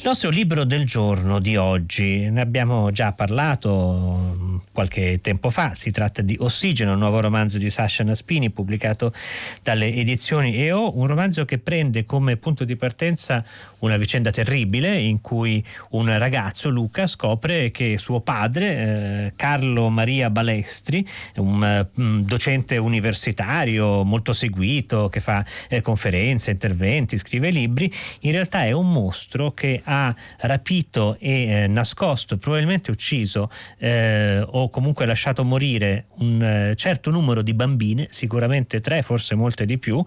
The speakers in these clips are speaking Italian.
Il nostro libro del giorno di oggi, ne abbiamo già parlato mm, qualche tempo fa, si tratta di Ossigeno, il nuovo romanzo di Sasha Naspini pubblicato dalle edizioni EO, un romanzo che prende come punto di partenza una vicenda terribile in cui un ragazzo, Luca, scopre che suo padre, eh, Carlo Maria Balestri, un um, docente universitario molto seguito che fa eh, conferenze, interventi, scrive libri, in realtà è un mostro che ha rapito e eh, nascosto, probabilmente ucciso eh, o comunque lasciato morire un eh, certo numero di bambine, sicuramente tre, forse molte di più,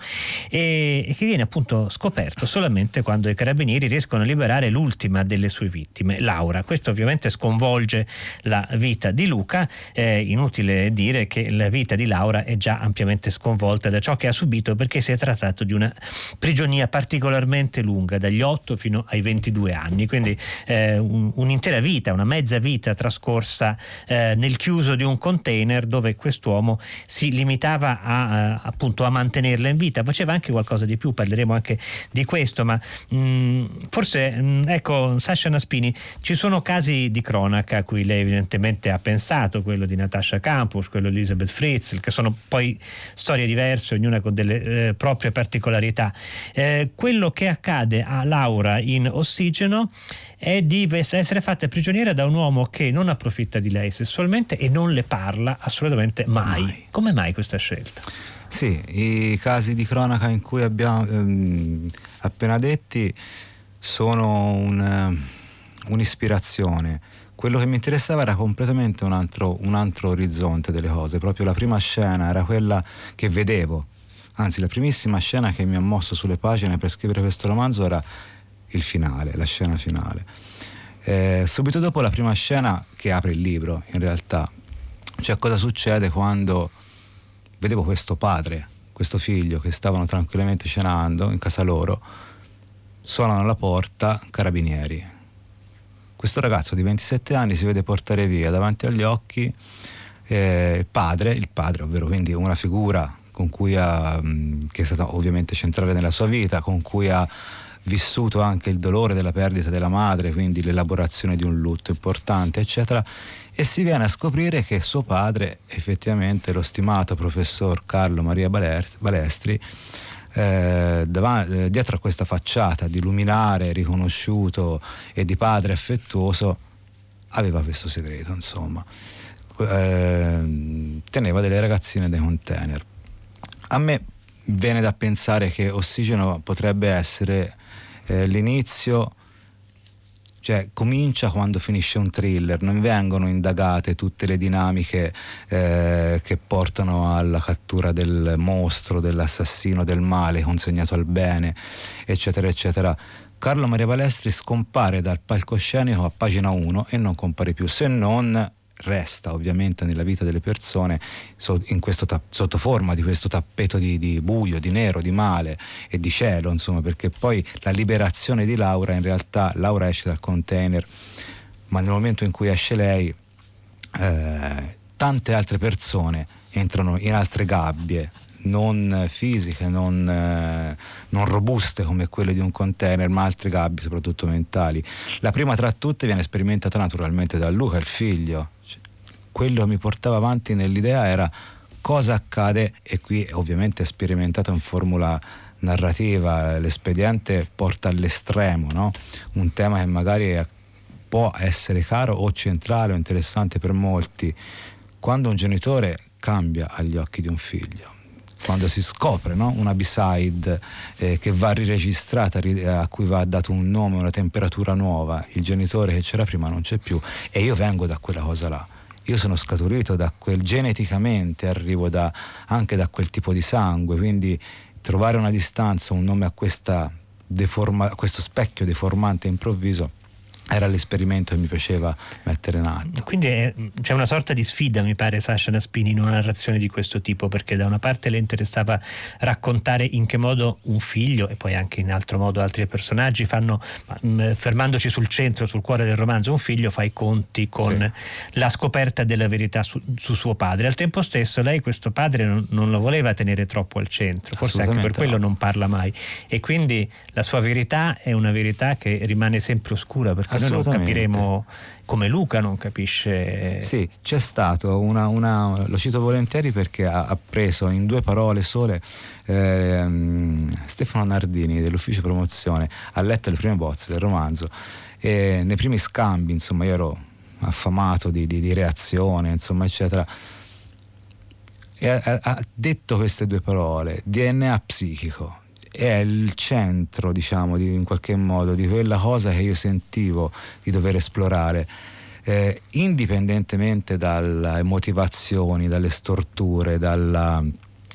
e, e che viene appunto scoperto solamente quando i carabinieri riescono a liberare l'ultima delle sue vittime, Laura. Questo ovviamente sconvolge la vita di Luca, inutile dire che la vita di Laura è già ampiamente sconvolta da ciò che ha subito perché si è trattato di una prigionia particolarmente lunga, dagli 8 fino ai 22 anni quindi eh, un, un'intera vita, una mezza vita trascorsa eh, nel chiuso di un container dove quest'uomo si limitava a, a, appunto a mantenerla in vita, faceva anche qualcosa di più, parleremo anche di questo, ma mh, mm, forse mh, mm, ecco Sasha Naspini, ci sono casi di cronaca a cui lei evidentemente ha pensato, quello di Natasha Campus, quello di Elizabeth Fritz, che sono poi storie diverse, ognuna con delle eh, proprie particolarità. Eh, quello che accade a Laura in Ossigeno è di essere fatta prigioniera da un uomo che non approfitta di lei sessualmente e non le parla assolutamente mai. mai. Come mai questa scelta? Sì, i casi di cronaca in cui abbiamo ehm, appena detti sono un, eh, un'ispirazione. Quello che mi interessava era completamente un altro, un altro orizzonte delle cose. Proprio la prima scena era quella che vedevo, anzi la primissima scena che mi ha mosso sulle pagine per scrivere questo romanzo era il finale, la scena finale. Eh, subito dopo la prima scena che apre il libro, in realtà, cioè cosa succede quando vedevo questo padre, questo figlio che stavano tranquillamente cenando in casa loro, suonano alla porta carabinieri. Questo ragazzo di 27 anni si vede portare via davanti agli occhi eh, padre, il padre, ovvero quindi una figura con cui ha, che è stata ovviamente centrale nella sua vita, con cui ha vissuto anche il dolore della perdita della madre, quindi l'elaborazione di un lutto importante, eccetera, e si viene a scoprire che suo padre, effettivamente lo stimato professor Carlo Maria Balestri, eh, davanti, eh, dietro a questa facciata di luminare, riconosciuto e di padre affettuoso, aveva questo segreto, insomma. Eh, teneva delle ragazzine dei container. A me viene da pensare che Ossigeno potrebbe essere eh, l'inizio cioè comincia quando finisce un thriller, non vengono indagate tutte le dinamiche eh, che portano alla cattura del mostro, dell'assassino, del male consegnato al bene, eccetera, eccetera. Carlo Maria Palestri scompare dal palcoscenico a pagina 1 e non compare più, se non resta ovviamente nella vita delle persone ta- sotto forma di questo tappeto di, di, buio, di nero, di male e di cielo, insomma, perché poi la liberazione di Laura, in realtà Laura esce dal container, ma nel momento in cui esce lei, eh, tante altre persone entrano in altre gabbie, non fisiche, non, eh, non, robuste come quelle di un container, ma altre gabbie, soprattutto mentali. La prima tra tutte viene sperimentata naturalmente da Luca, il figlio, quello che mi portava avanti nell'idea era cosa accade, e qui ovviamente sperimentato in formula narrativa, l'espediente porta all'estremo, no? un tema che magari può essere caro o centrale o interessante per molti, quando un genitore cambia agli occhi di un figlio quando si scopre no? una B-side eh, che va riregistrata, a cui va dato un nome, una temperatura nuova, il genitore che c'era prima non c'è più e io vengo da quella cosa là io sono scaturito da quel geneticamente, arrivo da, anche da quel tipo di sangue, quindi trovare una distanza, un nome a, deforma, a questo specchio deformante improvviso era l'esperimento che mi piaceva mettere in atto. Quindi è, c'è una sorta di sfida, mi pare, Sasha Naspini in una narrazione di questo tipo, perché da una parte le interessava raccontare in che modo un figlio e poi anche in altro modo altri personaggi fanno, fermandoci sul centro, sul cuore del romanzo, un figlio fa i conti con sì. la scoperta della verità su, su, suo padre. Al tempo stesso lei questo padre non, non, lo voleva tenere troppo al centro, forse anche per quello no. non parla mai. E quindi la sua verità è una verità che rimane sempre oscura perché noi non capiremo come Luca non capisce. Sì, c'è stato una, una lo cito volentieri perché ha, ha, preso in due parole sole eh, Stefano Nardini dell'ufficio promozione, ha letto le prime bozze del romanzo e nei primi scambi, insomma, io ero affamato di, di, di reazione, insomma, eccetera. E ha, ha detto queste due parole, DNA psichico è il centro, diciamo, di, in qualche modo, di quella cosa che io sentivo di dover esplorare. Eh, indipendentemente dalle motivazioni, dalle storture, dalla,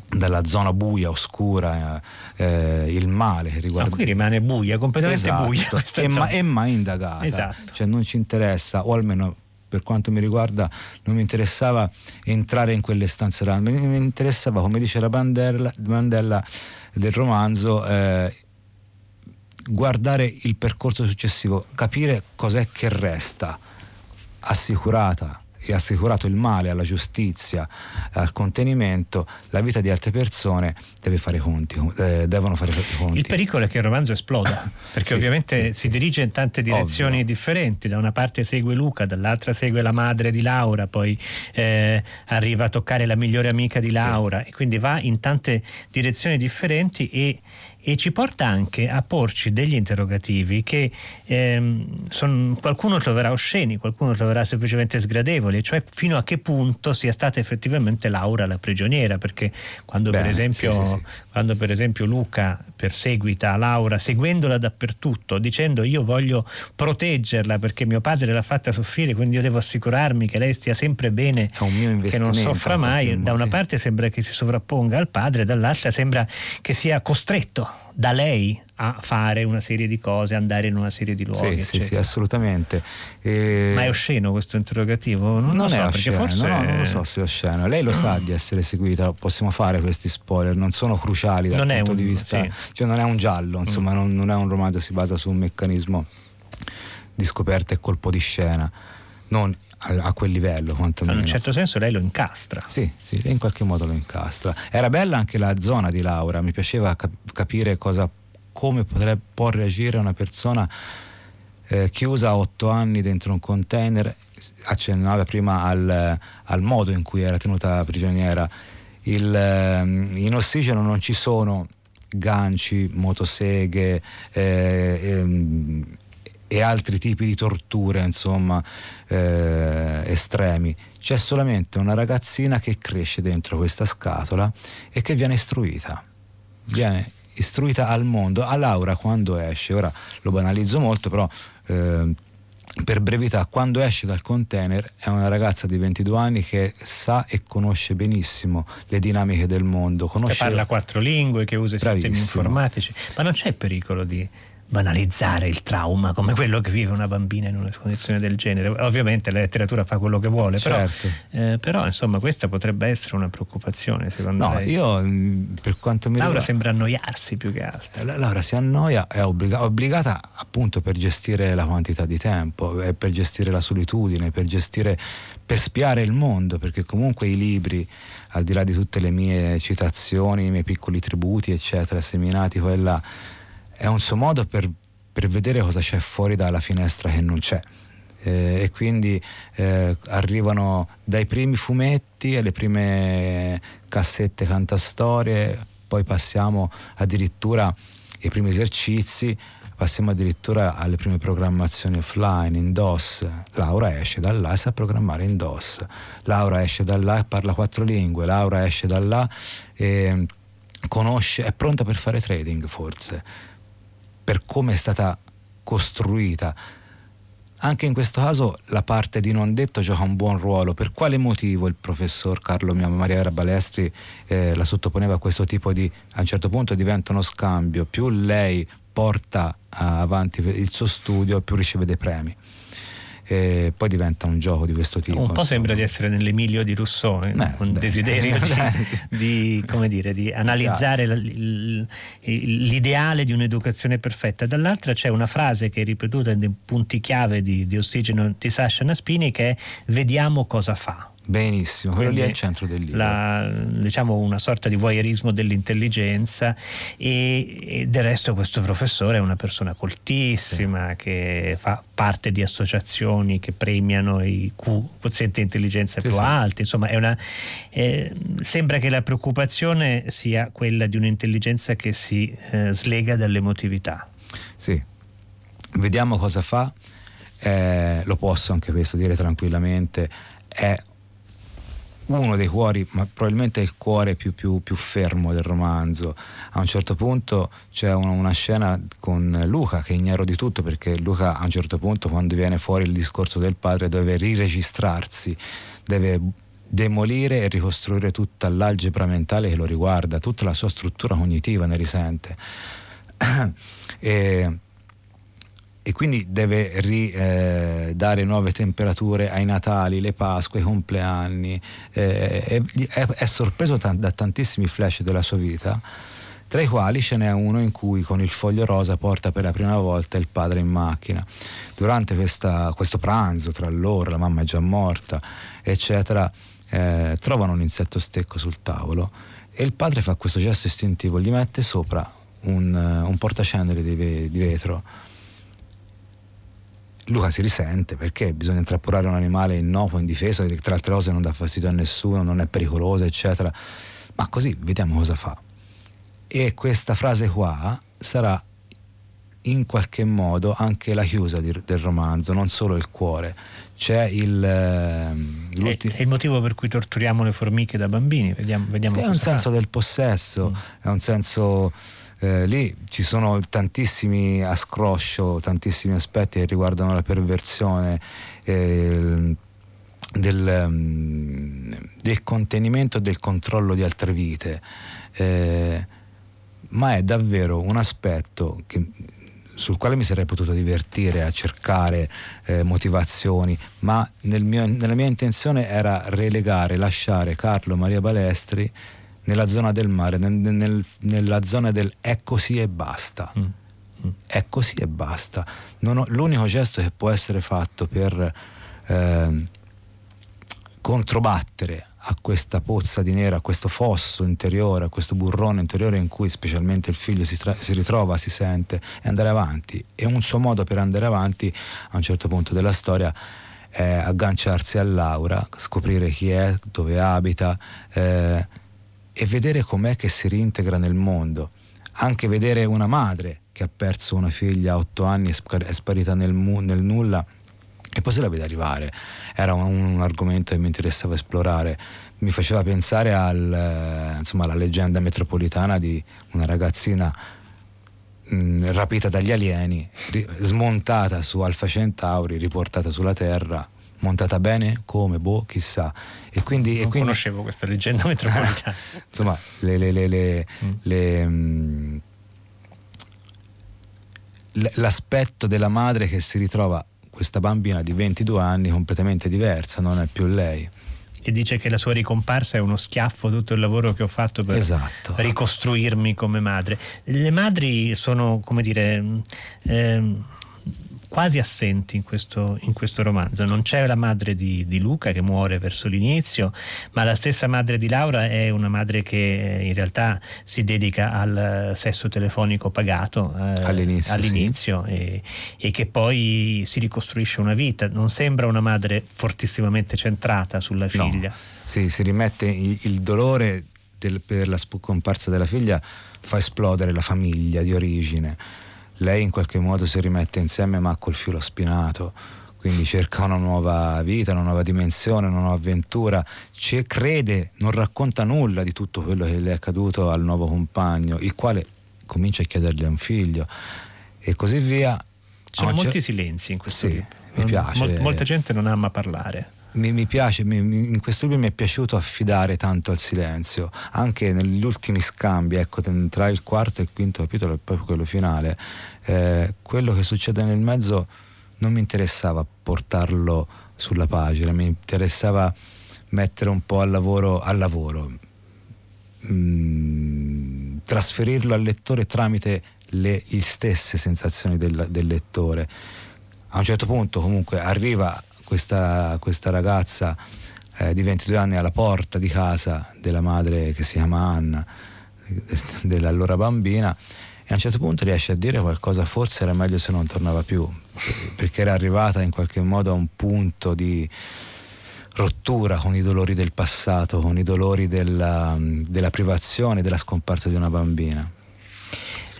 dalla zona buia, oscura, eh, il male che riguarda. Ma qui rimane buia, completamente esatto, buia. E, ma, è mai indagata. Esatto. Cioè non ci interessa, o almeno per quanto mi riguarda non mi interessava entrare in quelle stanze là, mi, interessava, come dice la Mandela, Mandela del romanzo, eh, guardare il percorso successivo, capire cos'è che resta assicurata e assicurato il male alla giustizia, al contenimento, la vita di altre persone deve fare conti, eh, devono fare conti. Il pericolo è che il romanzo esploda, perché sì, ovviamente sì, si dirige in tante direzioni ovvio. differenti, da una parte segue Luca, dall'altra segue la madre di Laura, poi eh, arriva a toccare la migliore amica di Laura sì. e quindi va in tante direzioni differenti e e ci porta anche a porci degli interrogativi che ehm, son, qualcuno troverà osceni, qualcuno troverà semplicemente sgradevoli, cioè fino a che punto sia stata effettivamente Laura la prigioniera, perché quando, Beh, per, esempio, sì, sì, sì. quando per esempio Luca perseguita Laura seguendola dappertutto, dicendo io voglio proteggerla perché mio padre l'ha fatta soffrire, quindi io devo assicurarmi che lei stia sempre bene, che non soffra mai, da una parte sembra che si sovrapponga al padre, dall'altra sembra che sia costretto da lei a fare una serie di cose, andare in una serie di luoghi. Sì, sì, sì, assolutamente. E... Ma è osceno questo interrogativo? Non, non so, è osceno, forse... no, non lo so se è osceno. Lei lo sa di essere seguita, possiamo fare questi spoiler, non sono cruciali dal non punto un, di vista... Sì. Cioè non è un giallo, insomma, mm. non, non è un romanzo, si basa su un meccanismo di scoperta e colpo di scena. Non a, quel livello quantomeno. In un certo senso lei lo incastra. Sì, sì, in qualche modo lo incastra. Era bella anche la zona di Laura, mi piaceva cap- capire cosa, come potrebbe, può reagire una persona eh, chiusa a otto anni dentro un container, accennava prima al, al modo in cui era tenuta prigioniera. Il, eh, in ossigeno non ci sono ganci, motoseghe, eh, ehm, e altri tipi di torture, insomma, eh, estremi. C'è solamente una ragazzina che cresce dentro questa scatola e che viene istruita. Viene istruita al mondo. A Laura quando esce, ora lo banalizzo molto, però eh, per brevità, quando esce dal container è una ragazza di 22 anni che sa e conosce benissimo le dinamiche del mondo. Conosce... Che parla quattro lingue, che usa i sistemi informatici. Ma non c'è pericolo di banalizzare il trauma come quello che vive una bambina in una condizione del genere. Ovviamente la letteratura fa quello che vuole, certo. però, eh, però, insomma questa potrebbe essere una preoccupazione secondo me. No, io mm, per quanto mi Laura riguarda... sembra annoiarsi più che altro. Laura si annoia, è obbliga- obbligata appunto per gestire la quantità di tempo, per gestire la solitudine, per gestire, per spiare il mondo, perché comunque i libri, al di là di tutte le mie citazioni, i miei piccoli tributi, eccetera, seminati e là, è un suo modo per, per vedere cosa c'è fuori dalla finestra che non c'è. Eh, e quindi eh, arrivano dai primi fumetti alle prime cassette cantastorie, poi passiamo addirittura ai primi esercizi, passiamo addirittura alle prime programmazioni offline in DOS. Laura esce da là e sa programmare in DOS. Laura esce da là e parla quattro lingue. Laura esce da là e conosce, è pronta per fare trading forse per come è stata costruita. Anche in questo caso la parte di non detto gioca un buon ruolo. Per quale motivo il professor Carlo Maria Balestri eh, la sottoponeva a questo tipo di... a un certo punto diventa uno scambio. Più lei porta avanti il suo studio più riceve dei premi e poi diventa un gioco di questo tipo. Un po' insomma. sembra di essere nell'Emilio di Rousseau, eh, beh, un beh. desiderio di, di, dire, di analizzare l'ideale di un'educazione perfetta. Dall'altra c'è una frase che è ripetuta nei punti chiave di, di Ossigeno di Sasha Naspini che è vediamo cosa fa. Benissimo, quello Quindi lì è il centro del libro. La, diciamo una sorta di voyeurismo dell'intelligenza e, e, del resto questo professore è una persona coltissima sì. che fa parte di associazioni che premiano i quozienti di intelligenza sì, più sì. alti, insomma una, eh, sembra che la preoccupazione sia quella di un'intelligenza che si eh, slega dall'emotività. Sì, vediamo cosa fa, eh, lo posso anche questo dire tranquillamente, è uno dei cuori, ma probabilmente il cuore più, più, più, fermo del romanzo. A un certo punto c'è una, una, scena con Luca che è ignaro di tutto perché Luca a un certo punto quando viene fuori il discorso del padre deve riregistrarsi, deve demolire e ricostruire tutta l'algebra mentale che lo riguarda, tutta la sua struttura cognitiva ne risente. e, e quindi deve ridare eh, nuove temperature ai Natali, le Pasque, i compleanni. Eh, è, è, sorpreso t- da tantissimi flash della sua vita, tra i quali ce n'è uno in cui con il foglio rosa porta per la prima volta il padre in macchina. Durante questa, questo pranzo tra loro, la mamma è già morta, eccetera, eh, trovano un insetto stecco sul tavolo e il padre fa questo gesto istintivo, gli mette sopra un, un portacenere di, di vetro Luca si risente perché bisogna intrappolare un animale innocuo, indifeso, che tra altre cose non dà fastidio a nessuno, non è pericoloso, eccetera. Ma così vediamo cosa fa. E questa frase qua sarà in qualche modo anche la chiusa di, del romanzo, non solo il cuore. C'è il. Eh, è, è, il motivo per cui torturiamo le formiche da bambini. Vediamo, vediamo sì, è un senso del possesso, mm. è un senso eh, lì ci sono tantissimi a scroscio, tantissimi aspetti che riguardano la perversione. Eh, del, um, del, contenimento e del controllo di altre vite, eh, ma è davvero un aspetto che, sul quale mi sarei potuto divertire a cercare eh, motivazioni, ma nel mio, nella mia intenzione era relegare, lasciare Carlo Maria Balestri nella zona del mare, nel, nel, nella zona del è così e basta. Mm. Mm. È così e basta. Ho, l'unico gesto che può essere fatto per eh, controbattere a questa pozza di nero, a questo fosso interiore, a questo burrone interiore in cui specialmente il figlio si, tra- si ritrova, si sente, è andare avanti. E un suo modo per andare avanti a un certo punto della storia è agganciarsi a Laura, scoprire chi è, dove abita. Eh, e vedere com'è che si reintegra nel mondo. Anche vedere una madre che ha perso una figlia a otto anni e è sparita nel, mu- nel nulla e poi se la vede arrivare. Era un, un, argomento che mi interessava esplorare. Mi faceva pensare al, insomma, alla leggenda metropolitana di una ragazzina mh, rapita dagli alieni, ri- smontata su Alfa Centauri, riportata sulla Terra montata bene? Come? Boh, chissà. E quindi, non e quindi, conoscevo questa leggenda metropolitana. insomma, le, le, le, le mm. l'aspetto della madre che si ritrova questa bambina di 22 anni completamente diversa, non è più lei. E dice che la sua ricomparsa è uno schiaffo tutto il lavoro che ho fatto per esatto. ricostruirmi come madre. Le madri sono, come dire, eh, quasi assenti in questo, in questo, romanzo. Non c'è la madre di, di, Luca che muore verso l'inizio, ma la stessa madre di Laura è una madre che in realtà si dedica al sesso telefonico pagato eh, all'inizio, all'inizio sì. e, e, che poi si ricostruisce una vita. Non sembra una madre fortissimamente centrata sulla figlia. No. Sì, si rimette il, il dolore del, per la scomparsa della figlia fa esplodere la famiglia di origine lei in qualche modo si rimette insieme ma col filo spinato quindi cerca una nuova vita, una nuova dimensione, una nuova avventura, ci crede, non racconta nulla di tutto quello che le è accaduto al nuovo compagno, il quale comincia a chiedergli un figlio e così via. Ci sono molti silenzi in questo Sì, libro. mi piace. Mol- molta gente non ama parlare. Mi, mi piace, mi, in questo libro mi è piaciuto affidare tanto al silenzio, anche negli ultimi scambi, ecco, tra il quarto e il quinto capitolo e poi quello finale, eh, quello che succede nel mezzo non mi interessava portarlo sulla pagina, mi interessava mettere un po' al lavoro, al lavoro mm, trasferirlo al lettore tramite le, le stesse sensazioni del, del lettore. A un certo punto comunque arriva questa, questa ragazza eh, di 22 anni alla porta di casa della madre che si chiama Anna, della loro bambina, e a un certo punto riesce a dire qualcosa, forse era meglio se non tornava più, perché era arrivata in qualche modo a un punto di rottura con i dolori del passato, con i dolori della, della privazione, della scomparsa di una bambina.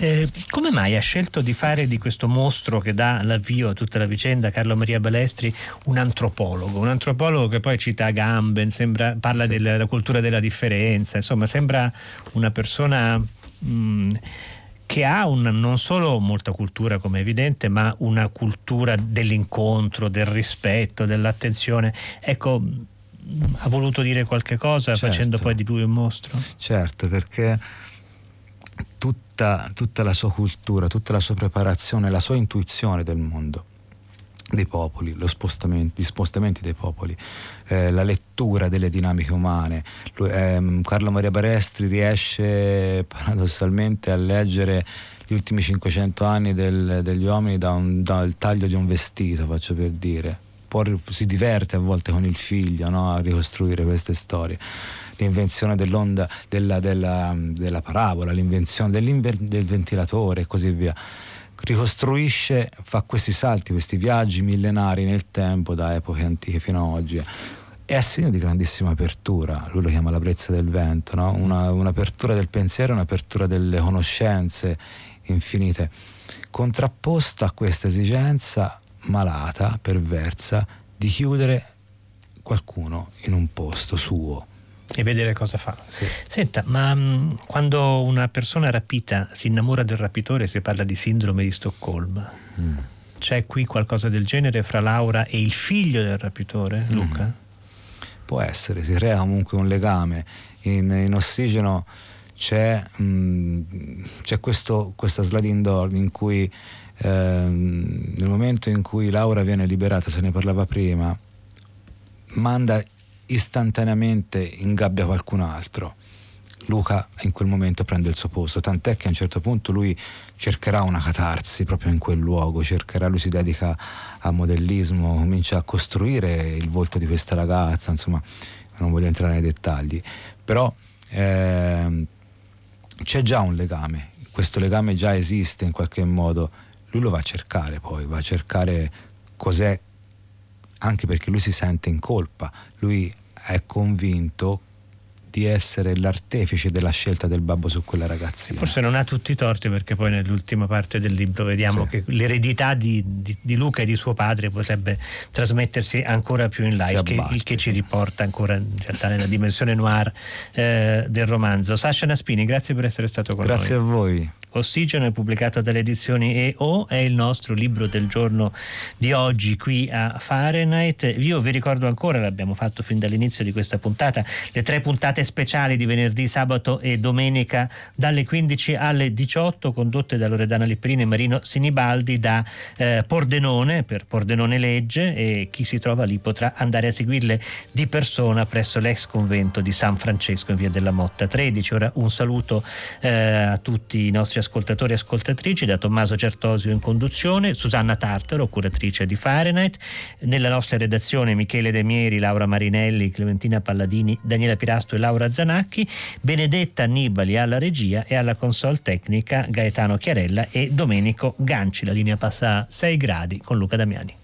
Eh, come mai ha scelto di fare di questo mostro che dà l'avvio a tutta la vicenda, Carlo Maria Balestri, un antropologo? Un antropologo che poi cita Agamben, sembra, parla sì. della cultura della differenza, insomma sembra una persona... Mh, mm, che ha un, non solo molta cultura come è evidente, ma una cultura dell'incontro, del rispetto, dell'attenzione. Ecco, ha voluto dire qualche cosa certo. facendo poi di lui un mostro? Certo, perché tutta, tutta la sua cultura, tutta la sua preparazione, la sua intuizione del mondo dei popoli, spostamento, gli spostamenti dei popoli, eh, la lettura delle dinamiche umane. Lui, ehm, Carlo Maria Barestri riesce paradossalmente a leggere gli ultimi 500 anni del, degli uomini dal taglio di un vestito, faccio per dire. Si diverte a volte con il figlio no? a ricostruire queste storie l'invenzione dell'onda della, della, della parabola, l'invenzione del ventilatore e così via. Ricostruisce, fa questi salti, questi viaggi millenari nel tempo, da epoche antiche fino ad oggi. È a segno di grandissima apertura, lui lo chiama la brezza del vento, no? Una, un'apertura del pensiero, un'apertura delle conoscenze infinite, contrapposta a questa esigenza malata, perversa, di chiudere qualcuno in un posto suo e vedere cosa fa. Sì. Senta, ma mh, mm, quando una persona rapita si innamora del rapitore si parla di sindrome di Stoccolma. Mm. C'è qui qualcosa del genere fra Laura e il figlio del rapitore, mm. Luca? Può essere, si crea comunque un legame. In, in ossigeno c'è, mh, mm, c'è questo, questa sliding door in cui eh, nel momento in cui Laura viene liberata, se ne parlava prima, manda istantaneamente ingabbia qualcun altro. Luca in quel momento prende il suo posto, tant'è che a un certo punto lui cercherà una catarsi proprio in quel luogo, cercherà, lui si dedica a modellismo, comincia a costruire il volto di questa ragazza, insomma, non voglio entrare nei dettagli, però eh, c'è già un legame, questo legame già esiste in qualche modo, lui lo va a cercare poi, va a cercare cos'è anche perché lui si sente in colpa, lui è convinto di essere l'artefice della scelta del babbo su quella ragazzina. Forse non ha tutti i torti perché poi nell'ultima parte del libro vediamo sì. che l'eredità di, di, di, Luca e di suo padre potrebbe trasmettersi ancora più in là, il che, il che, ci riporta ancora in realtà nella dimensione noir eh, del romanzo. Sasha Naspini, grazie per essere stato con grazie noi. Grazie a voi. Ossigeno è pubblicato dalle edizioni EO, è il nostro libro del giorno di oggi qui a Fahrenheit. Io vi ricordo ancora, l'abbiamo fatto fin dall'inizio di questa puntata, le tre puntate speciali di venerdì, sabato e domenica dalle 15 alle 18 condotte da Loredana Lipperini e Marino Sinibaldi da eh, Pordenone per Pordenone Legge e chi si trova lì potrà andare a seguirle di persona presso l'ex convento di San Francesco in via della Motta 13. Ora un saluto eh, a tutti i nostri ascoltatori e ascoltatrici, da Tommaso Certosio in conduzione, Susanna Tartaro, curatrice di Fahrenheit, nella nostra redazione Michele De Mieri, Laura Marinelli, Clementina Palladini, Daniela Pirasto e Laura Zanacchi, Benedetta Annibali alla regia e alla console tecnica Gaetano Chiarella e Domenico Ganci. La linea passa a 6 gradi con Luca Damiani.